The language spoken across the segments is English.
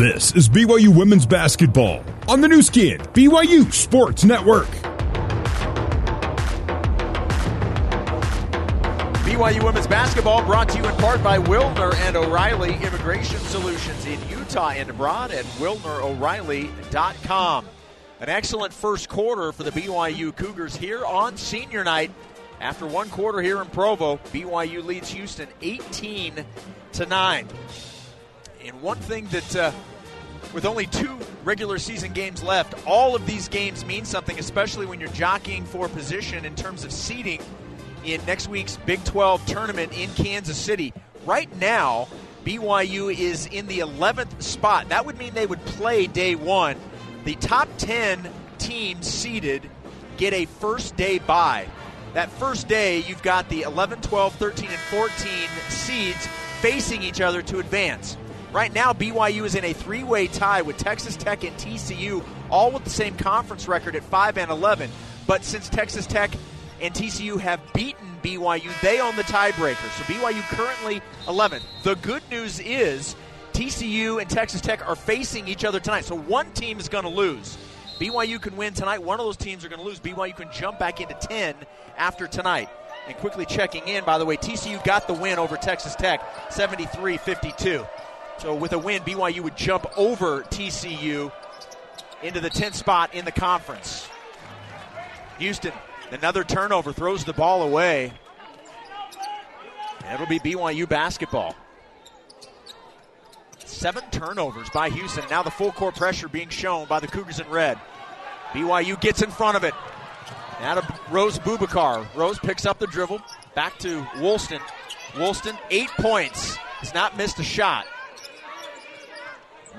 This is BYU Women's Basketball on the Nu Skin, BYU Sports Network. BYU Women's Basketball brought to you in part by Wilner and O'Reilly Immigration Solutions in Utah and abroad at WilnerO'Reilly.com. An excellent first quarter for the BYU Cougars here on senior night. After one quarter here in Provo, BYU leads Houston 18 to 9. And one thing that, uh, with only two regular season games left, all of these games mean something, especially when you're jockeying for position in terms of seeding in next week's Big 12 tournament in Kansas City. Right now, BYU is in the 11th spot. That would mean they would play day one. The top 10 teams seeded get a first day bye. That first day, you've got the 11, 12, 13, and 14 seeds facing each other to advance. Right now, BYU is in a three way tie with Texas Tech and TCU, all with the same conference record at 5 and 11. But since Texas Tech and TCU have beaten BYU, they own the tiebreaker. So BYU currently 11th. The good news is TCU and Texas Tech are facing each other tonight. So one team is going to lose. BYU can win tonight. One of those teams are going to lose. BYU can jump back into 10 after tonight. And quickly checking in, by the way, TCU got the win over Texas Tech 73 52. So with a win, BYU would jump over TCU into the 10th spot in the conference. Houston, another turnover, throws the ball away. And it'll be BYU basketball. Seven turnovers by Houston. Now the full court pressure being shown by the Cougars in red. BYU gets in front of it. Now to Rose Bubakar. Rose picks up the dribble. Back to Woolston. Woolston, eight points. Has not missed a shot.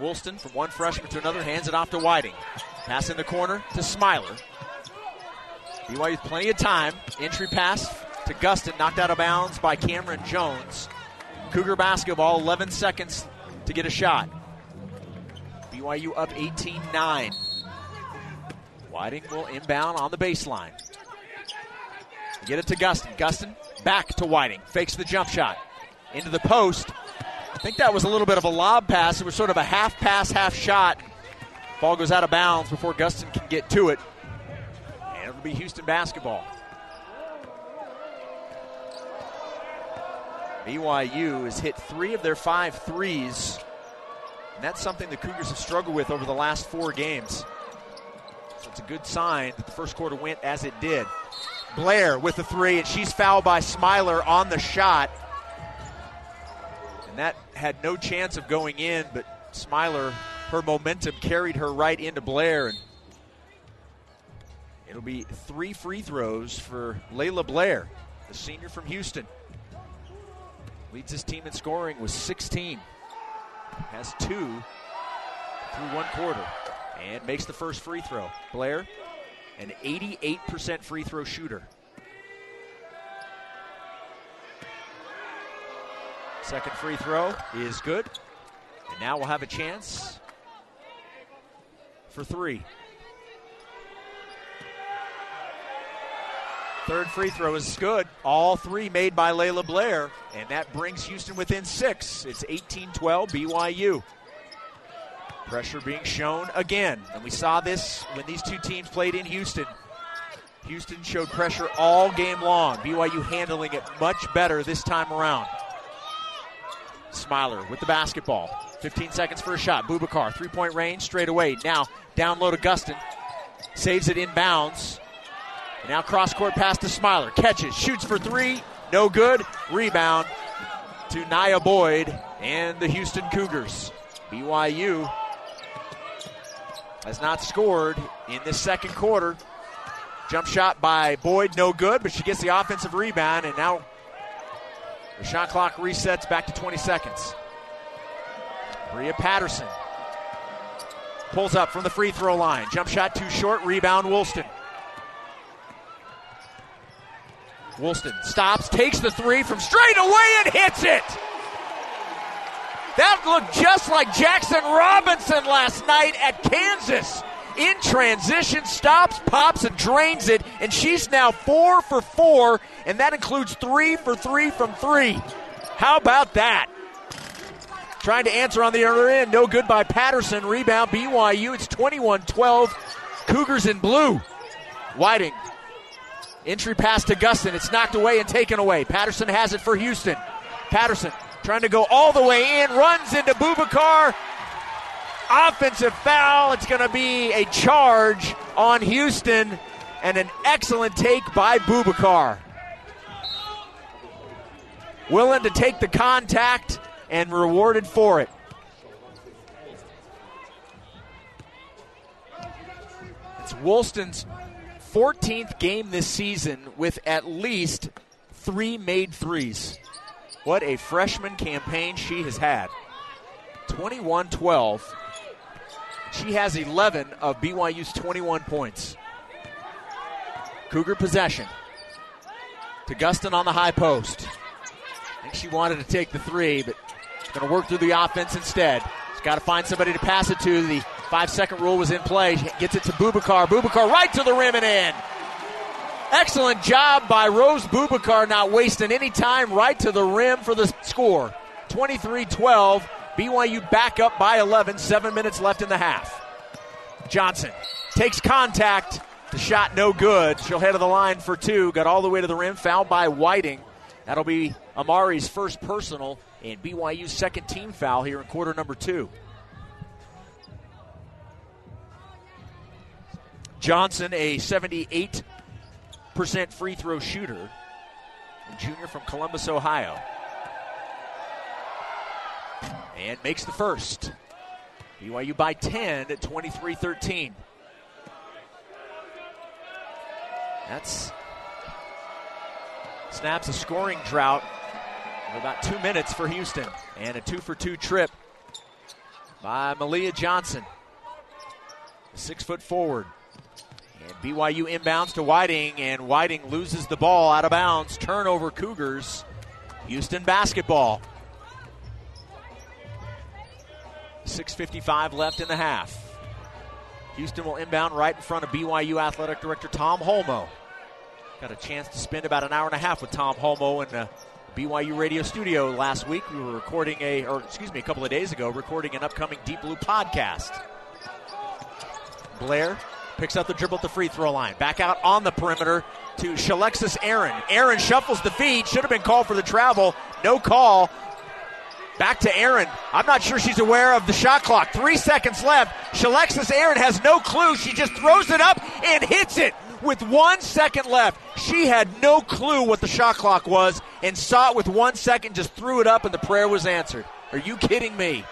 Woolston from one freshman to another hands it off to Whiting. Pass in the corner to Smiler. BYU with plenty of time. Entry pass to Gustin, knocked out of bounds by Cameron Jones. Cougar basketball, 11 seconds to get a shot. BYU up 18 9. Whiting will inbound on the baseline. Get it to Gustin. Gustin back to Whiting. Fakes the jump shot. Into the post. I think that was a little bit of a lob pass. It was sort of a half pass, half shot. Ball goes out of bounds before Gustin can get to it. And it'll be Houston basketball. BYU has hit three of their five threes. And that's something the Cougars have struggled with over the last four games. So it's a good sign that the first quarter went as it did. Blair with the three, and she's fouled by Smiler on the shot. And that had no chance of going in, but Smiler, her momentum carried her right into Blair. And it'll be three free throws for Laila Blair, the senior from Houston. Leads his team in scoring with 16. Has two through one quarter. And makes the first free throw. Blair, an 88% free throw shooter. Second free throw is good. And now we'll have a chance for three. Third free throw is good. All three made by Laila Blair. And that brings Houston within six. It's 18 12 BYU. Pressure being shown again. And we saw this when these two teams played in Houston. Houston showed pressure all game long. BYU handling it much better this time around. Smiler with the basketball. 15 seconds for a shot. Bubakar, three point range, straight away. Now down low. Saves it inbounds. Now cross court pass to Smiler. Catches, shoots for three. No good. Rebound to Nia Boyd and the Houston Cougars. BYU has not scored in this second quarter. Jump shot by Boyd, no good, but she gets the offensive rebound, and now the shot clock resets back to 20 seconds. Bria Patterson pulls up from the free throw line. Jump shot too short, rebound Woolston. Woolston stops, takes the three from straight away and hits it. That looked just like Jaxson Robinson last night at Kansas. In transition, stops, pops, and drains it, and she's now four for four, and that includes three for three from three. How about that? Trying to answer on the other end. No good by Patterson. Rebound BYU. It's 21 12. Cougars in blue. Whiting. Entry pass to Gustin. It's knocked away and taken away. Patterson has it for Houston. Patterson trying to go all the way in. Runs into Bubakar. Offensive foul. It's going to be a charge on Houston and an excellent take by Bubakar. Willing to take the contact and rewarded for it. It's Woolston's 14th game this season with at least three made threes. What a freshman campaign she has had. 21 12. She has 11 of BYU's 21 points. Cougar possession. To Gustin on the high post. I think she wanted to take the three, but going to work through the offense instead. She's got to find somebody to pass it to. The five second rule was in play. She gets it to Bubakar. Bubakar right to the rim and in. Excellent job by Rose Bubakar, not wasting any time, right to the rim for the score. 23 12. BYU back up by 11, seven minutes left in the half. Johnson takes contact. The shot no good. She'll head to the line for two. Got all the way to the rim. Fouled by Whiting. That'll be Amari's first personal and BYU's second team foul here in quarter number two. Johnson, a 78% free throw shooter, junior from Columbus, Ohio. And makes the first. BYU by 10 at 23 13. That's snaps a scoring drought of about two minutes for Houston. And a two for two trip by Malia Johnson. Six foot forward. And BYU inbounds to Whiting, and Whiting loses the ball out of bounds. Turnover Cougars. Houston basketball. 6.55 left in the half. Houston will inbound right in front of BYU Athletic Director Tom Holmoe. Got a chance to spend about an hour and a half with Tom Holmoe in the BYU radio studio last week. We were recording a, or excuse me, a couple of days ago, recording an upcoming Deep Blue podcast. Blair picks up the dribble at the free throw line. Back out on the perimeter to Shalexis Aaron. Aaron shuffles the feed. Should have been called for the travel. No call. Back to Aaron. I'm not sure she's aware of the shot clock. Three seconds left. Shalexis Aaron has no clue. She just throws it up and hits it with one second left. She had no clue what the shot clock was and saw it with one second, just threw it up, and the prayer was answered. Are you kidding me?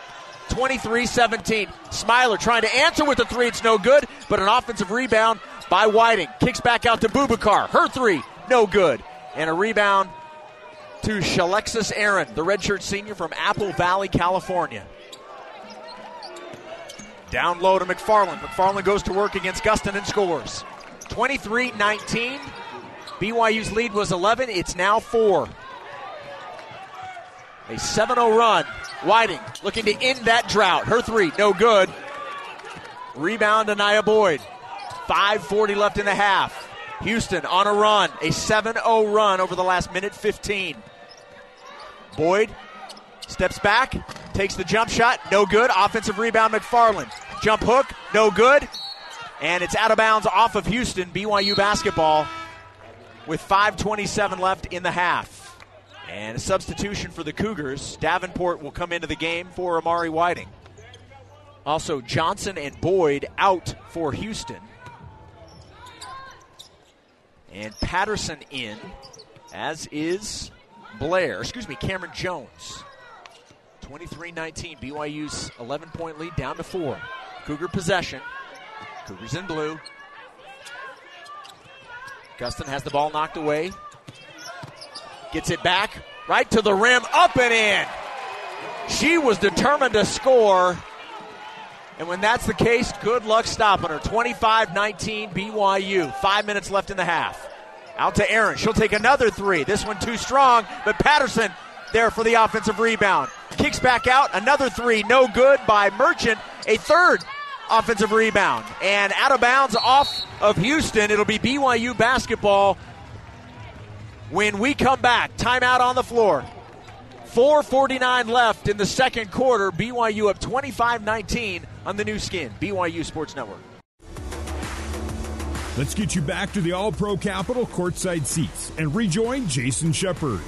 23 17. Smiler trying to answer with the three. It's no good, but an offensive rebound by Whiting. Kicks back out to Bubakar. Her three, no good. And a rebound to Shalexis Aaron, the redshirt senior from Apple Valley, California. Down low to McFarland. McFarland goes to work against Gustin and scores. 23 19. BYU's lead was 11. It's now 4. A 7 0 run. Whiting looking to end that drought. Her three, no good. Rebound to Nia Boyd. 5.40 left in the half. Houston on a run. A 7 0 run over the last minute 15. Boyd steps back, takes the jump shot, no good. Offensive rebound, McFarland. Jump hook, no good. And it's out of bounds off of Houston, BYU basketball, with 5.27 left in the half. And a substitution for the Cougars. Davenport will come into the game for Amari Whiting. Also, Johnson and Boyd out for Houston. And Patterson in, as is Blair, excuse me, Cameron Jones. 23 19, BYU's 11 point lead down to four. Cougar possession. Cougars in blue. Gustin has the ball knocked away. Gets it back, right to the rim, up and in. She was determined to score. And when that's the case, good luck stopping her. 25 19 BYU. Five minutes left in the half. Out to Aaron. She'll take another three. This one too strong, but Patterson there for the offensive rebound. Kicks back out. Another three. No good by Merchant. A third offensive rebound. And out of bounds off of Houston. It'll be BYU basketball when we come back. Timeout on the floor. 449 left in the second quarter. BYU up 25-19 on the Nu Skin, BYU Sports Network. Let's get you back to the All Pro Capital courtside seats and rejoin Jason Shepard.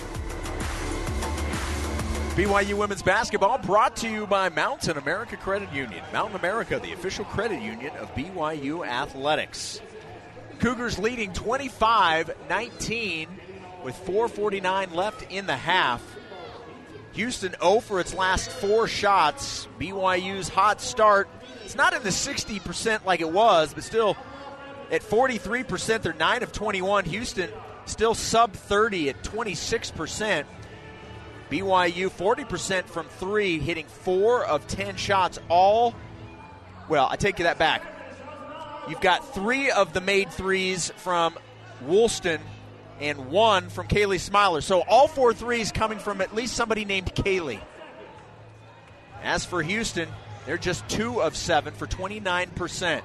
BYU women's basketball brought to you by Mountain America Credit Union. Mountain America, the official credit union of BYU athletics. Cougars leading 25 19 with 4.49 left in the half. Houston 0 for its last four shots. BYU's hot start. It's not in the 60% like it was, but still at 43%. They're 9 of 21. Houston still sub 30 at 26%. BYU 40% from three, hitting four of 10 shots, all. Well, I take that back. You've got three of the made threes from Woolston and one from Kaylee Smiler. So all four threes coming from at least somebody named Kaylee. As for Houston, they're just two of seven for 29%.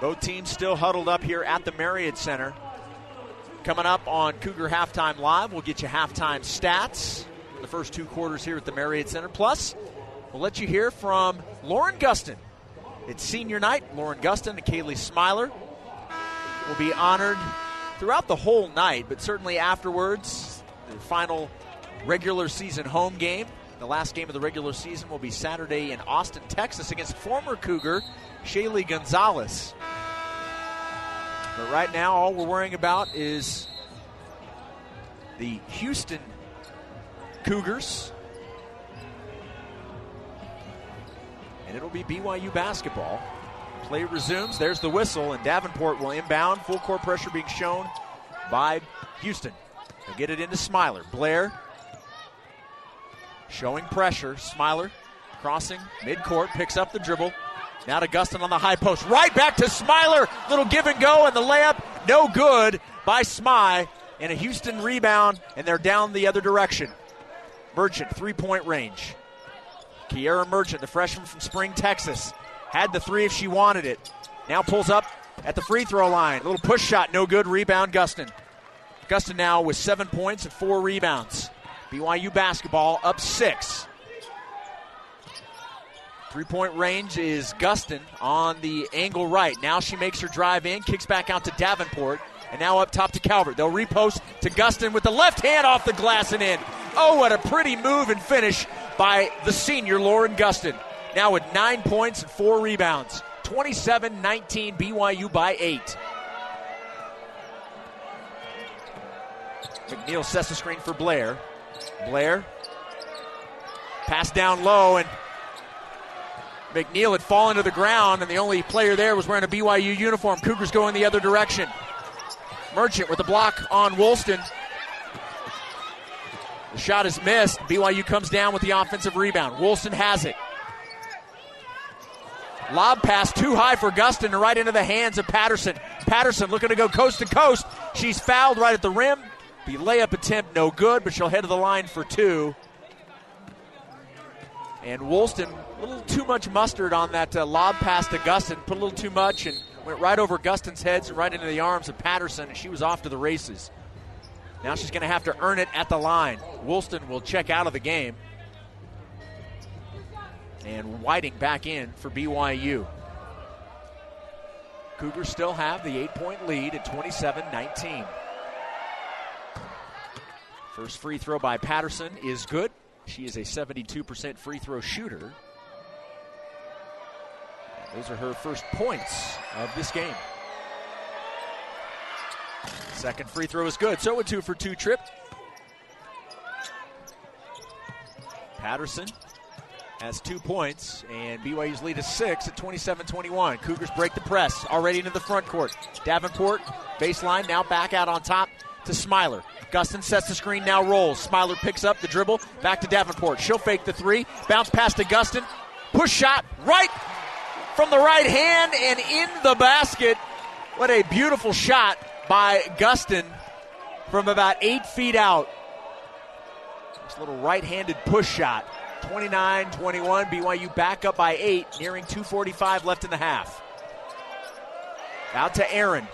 Both teams still huddled up here at the Marriott Center. Coming up on Cougar Halftime Live, we'll get you halftime stats in the first two quarters here at the Marriott Center. Plus, we'll let you hear from Lauren Gustin. It's senior night. Lauren Gustin and Kaylee Smiler will be honored throughout the whole night, but certainly afterwards, the final regular season home game. The last game of the regular season will be Saturday in Austin, Texas, against former Cougar Shaylee Gonzalez. But right now, all we're worrying about is the Houston Cougars. And it'll be BYU basketball. Play resumes. There's the whistle, and Davenport will inbound. Full court pressure being shown by Houston. They'll get it into Smiler. Blair showing pressure. Smiler crossing midcourt, picks up the dribble. Now to Gustin on the high post. Right back to Smiler. Little give and go, and the layup no good by Smy. And a Houston rebound, and they're down the other direction. Merchant, three point range. Kiera Merchant, the freshman from Spring, Texas, had the three if she wanted it. Now pulls up at the free throw line. Little push shot, no good. Rebound, Gustin. Gustin now with seven points and four rebounds. BYU basketball up six. Three point range is Gustin on the angle right. Now she makes her drive in, kicks back out to Davenport, and now up top to Calvert. They'll repost to Gustin with the left hand off the glass and in. Oh, what a pretty move and finish by the senior Lauren Gustin. Now with nine points and four rebounds. 27 19, BYU by eight. McNeil sets the screen for Blair. Blair. Pass down low, and McNeil had fallen to the ground, and the only player there was wearing a BYU uniform. Cougars going the other direction. Merchant with the block on Woolston. The shot is missed. BYU comes down with the offensive rebound. Woolston has it. Lob pass too high for Gustin and right into the hands of Patterson. Patterson looking to go coast to coast. She's fouled right at the rim. The layup attempt no good, but she'll head to the line for two. And Woolston, a little too much mustard on that uh, lob pass to Gustin. Put a little too much and went right over Gustin's heads and right into the arms of Patterson, and she was off to the races. Now she's going to have to earn it at the line. Woolston will check out of the game. And Whiting back in for BYU. Cougars still have the eight point lead at 27 19. First free throw by Patterson is good. She is a 72% free throw shooter. And those are her first points of this game. Second free throw is good. So a two for two trip. Patterson has two points, and BYU's lead is six at 27 21. Cougars break the press, already into the front court. Davenport, baseline, now back out on top to Smiler. Gustin sets the screen, now rolls. Smiler picks up the dribble, back to Davenport. She'll fake the three, bounce pass to Gustin. Push shot right from the right hand and in the basket. What a beautiful shot by Gustin from about eight feet out. This little right handed push shot. 29 21. BYU back up by eight, nearing 2.45 left in the half. Out to Aaron.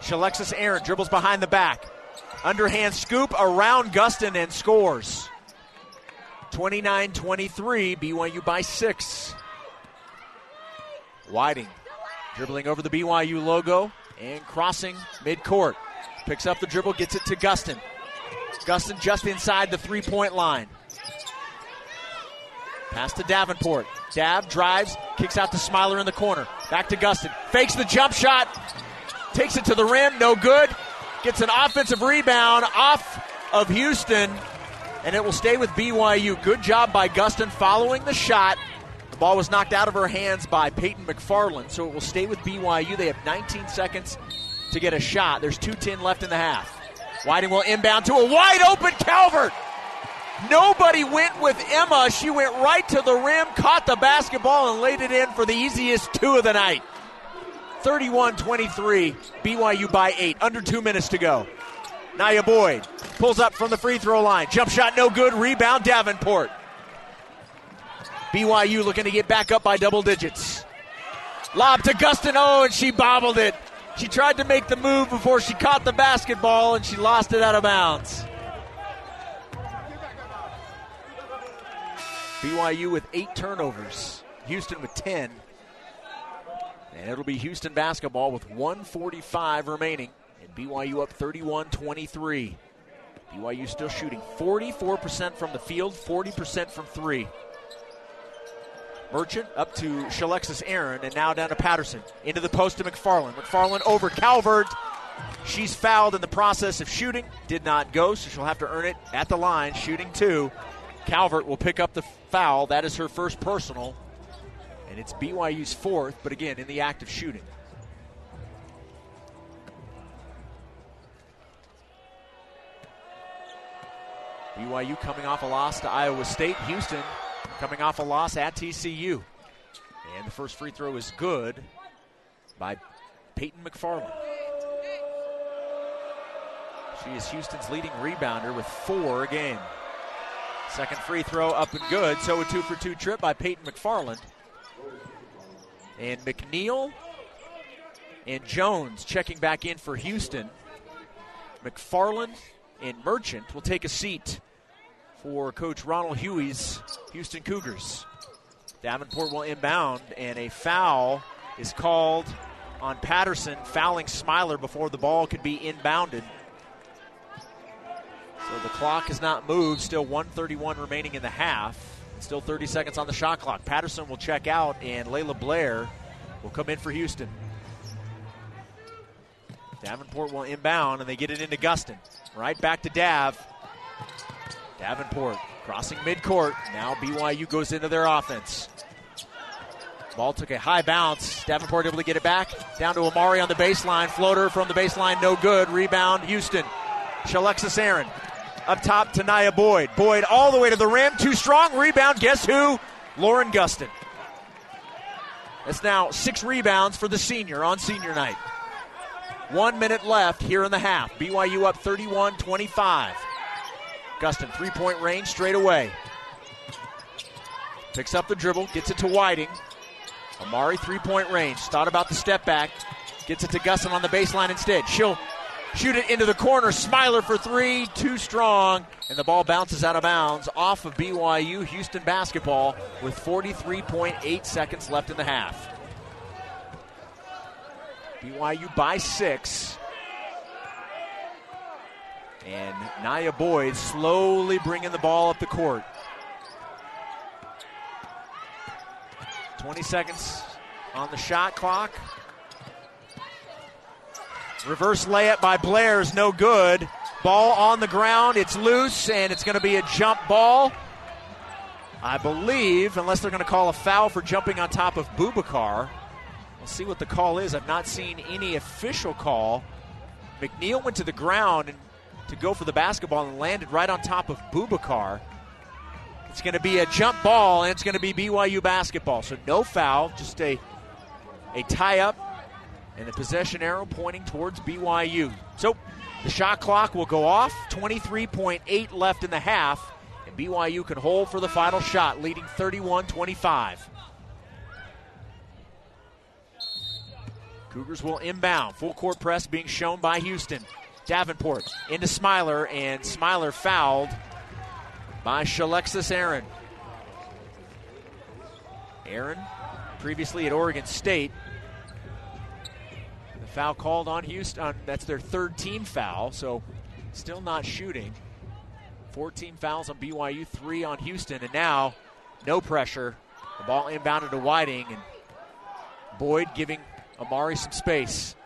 Shalexis Aaron dribbles behind the back. Underhand scoop around Gustin and scores. 29 23, BYU by six. Whiting dribbling over the BYU logo and crossing midcourt. Picks up the dribble, gets it to Gustin. Gustin just inside the three point line. Pass to Davenport. Dav drives, kicks out to Smiler in the corner. Back to Gustin. Fakes the jump shot. Takes it to the rim. No good. Gets an offensive rebound off of Houston. And it will stay with BYU. Good job by Gustin following the shot. The ball was knocked out of her hands by Peyton McFarland. So it will stay with BYU. They have 19 seconds to get a shot. There's 2.10 left in the half. Whiting will inbound to a wide open Calvert. Nobody went with Emma. She went right to the rim, caught the basketball, and laid it in for the easiest two of the night. 31 23, BYU by eight. Under two minutes to go. Naya Boyd pulls up from the free throw line. Jump shot no good. Rebound Davenport. BYU looking to get back up by double digits. Lob to Gustin. Oh, and she bobbled it. She tried to make the move before she caught the basketball and she lost it out of bounds. BYU with eight turnovers, Houston with 10. And it'll be Houston basketball with 145 remaining. And BYU up 31 23. BYU still shooting 44% from the field, 40% from three. Merchant up to Shalexis Aaron, and now down to Patterson. Into the post to McFarland. McFarland over Calvert. She's fouled in the process of shooting. Did not go, so she'll have to earn it at the line, shooting two. Calvert will pick up the foul. That is her first personal. And it's BYU's fourth, but again, in the act of shooting. BYU coming off a loss to Iowa State. Houston coming off a loss at TCU. And the first free throw is good by Peyton McFarland. She is Houston's leading rebounder with four a game. Second free throw up and good. So a two for two trip by Peyton McFarland. And McNeil and Jones checking back in for Houston. McFarland and Merchant will take a seat for Coach Ronald Hughey's Houston Cougars. Davenport will inbound, and a foul is called on Patterson, fouling Smiler before the ball could be inbounded. So the clock has not moved. Still 131 remaining in the half. Still 30 seconds on the shot clock. Patterson will check out, and Laila Blair will come in for Houston. Davenport will inbound, and they get it into Gustin. Right back to Dav. Davenport crossing midcourt. Now BYU goes into their offense. Ball took a high bounce. Davenport able to get it back. Down to Amari on the baseline. Floater from the baseline, no good. Rebound, Houston. Shalexis Aaron. Up top to Naya Boyd. Boyd all the way to the rim. Too strong. Rebound. Guess who? Lauren Gustin. It's now six rebounds for the senior on senior night. One minute left here in the half. BYU up 31 25. Gustin, three point range straight away. Picks up the dribble, gets it to Whiting. Amari, three point range. Thought about the step back. Gets it to Gustin on the baseline instead. She'll shoot it into the corner. Smiler for three, too strong. And the ball bounces out of bounds off of BYU Houston basketball with 43.8 seconds left in the half. BYU by six. And Naya Boyd slowly bringing the ball up the court. 20 seconds on the shot clock. Reverse layup by Blair is no good. Ball on the ground. It's loose, and it's going to be a jump ball. I believe, unless they're going to call a foul for jumping on top of Bubakar. We'll see what the call is. I've not seen any official call. McNeil went to the ground to go for the basketball and landed right on top of Bubakar. It's going to be a jump ball, and it's going to be BYU basketball. So no foul, just a a tie up and the possession arrow pointing towards BYU. So the shot clock will go off. 23.8 left in the half, and BYU can hold for the final shot, leading 31 25. Cougars will inbound. Full court press being shown by Houston. Davenport into Smiler, and Smiler fouled by Shalexis Aaron. Aaron, previously at Oregon State. Foul called on Houston. Uh, that's their third team foul, so still not shooting. 14 fouls on BYU, three on Houston, and now no pressure. The ball inbounded to Whiting, and Boyd giving Amari some space.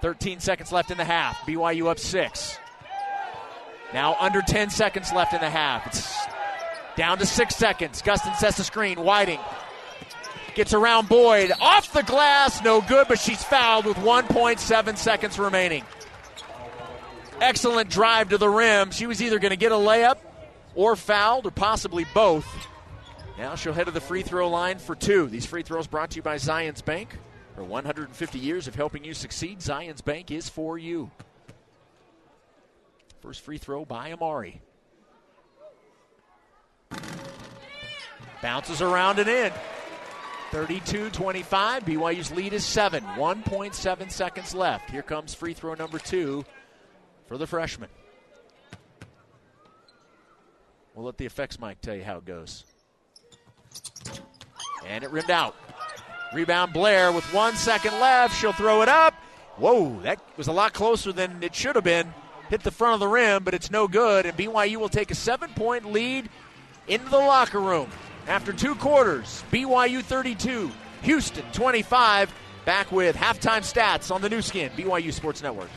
13 seconds left in the half. BYU up six. Now under 10 seconds left in the half. It's down to six seconds. Gustin sets the screen. Whiting gets around Boyd. Off the glass. No good, but she's fouled with 1.7 seconds remaining. Excellent drive to the rim. She was either going to get a layup or fouled or possibly both. Now she'll head to the free throw line for two. These free throws brought to you by Zions Bank. For 150 years of helping you succeed, Zions Bank is for you. First free throw by Amari. Bounces around and in. 32 25. BYU's lead is seven. 1.7 seconds left. Here comes free throw number two for the freshman. We'll let the effects mic tell you how it goes. And it rimmed out. Rebound Blair with one second left. She'll throw it up. Whoa, that was a lot closer than it should have been. Hit the front of the rim, but it's no good. And BYU will take a seven point lead into the locker room after two quarters. BYU 32, Houston 25. Back with halftime stats on the Nu Skin, BYU Sports Network.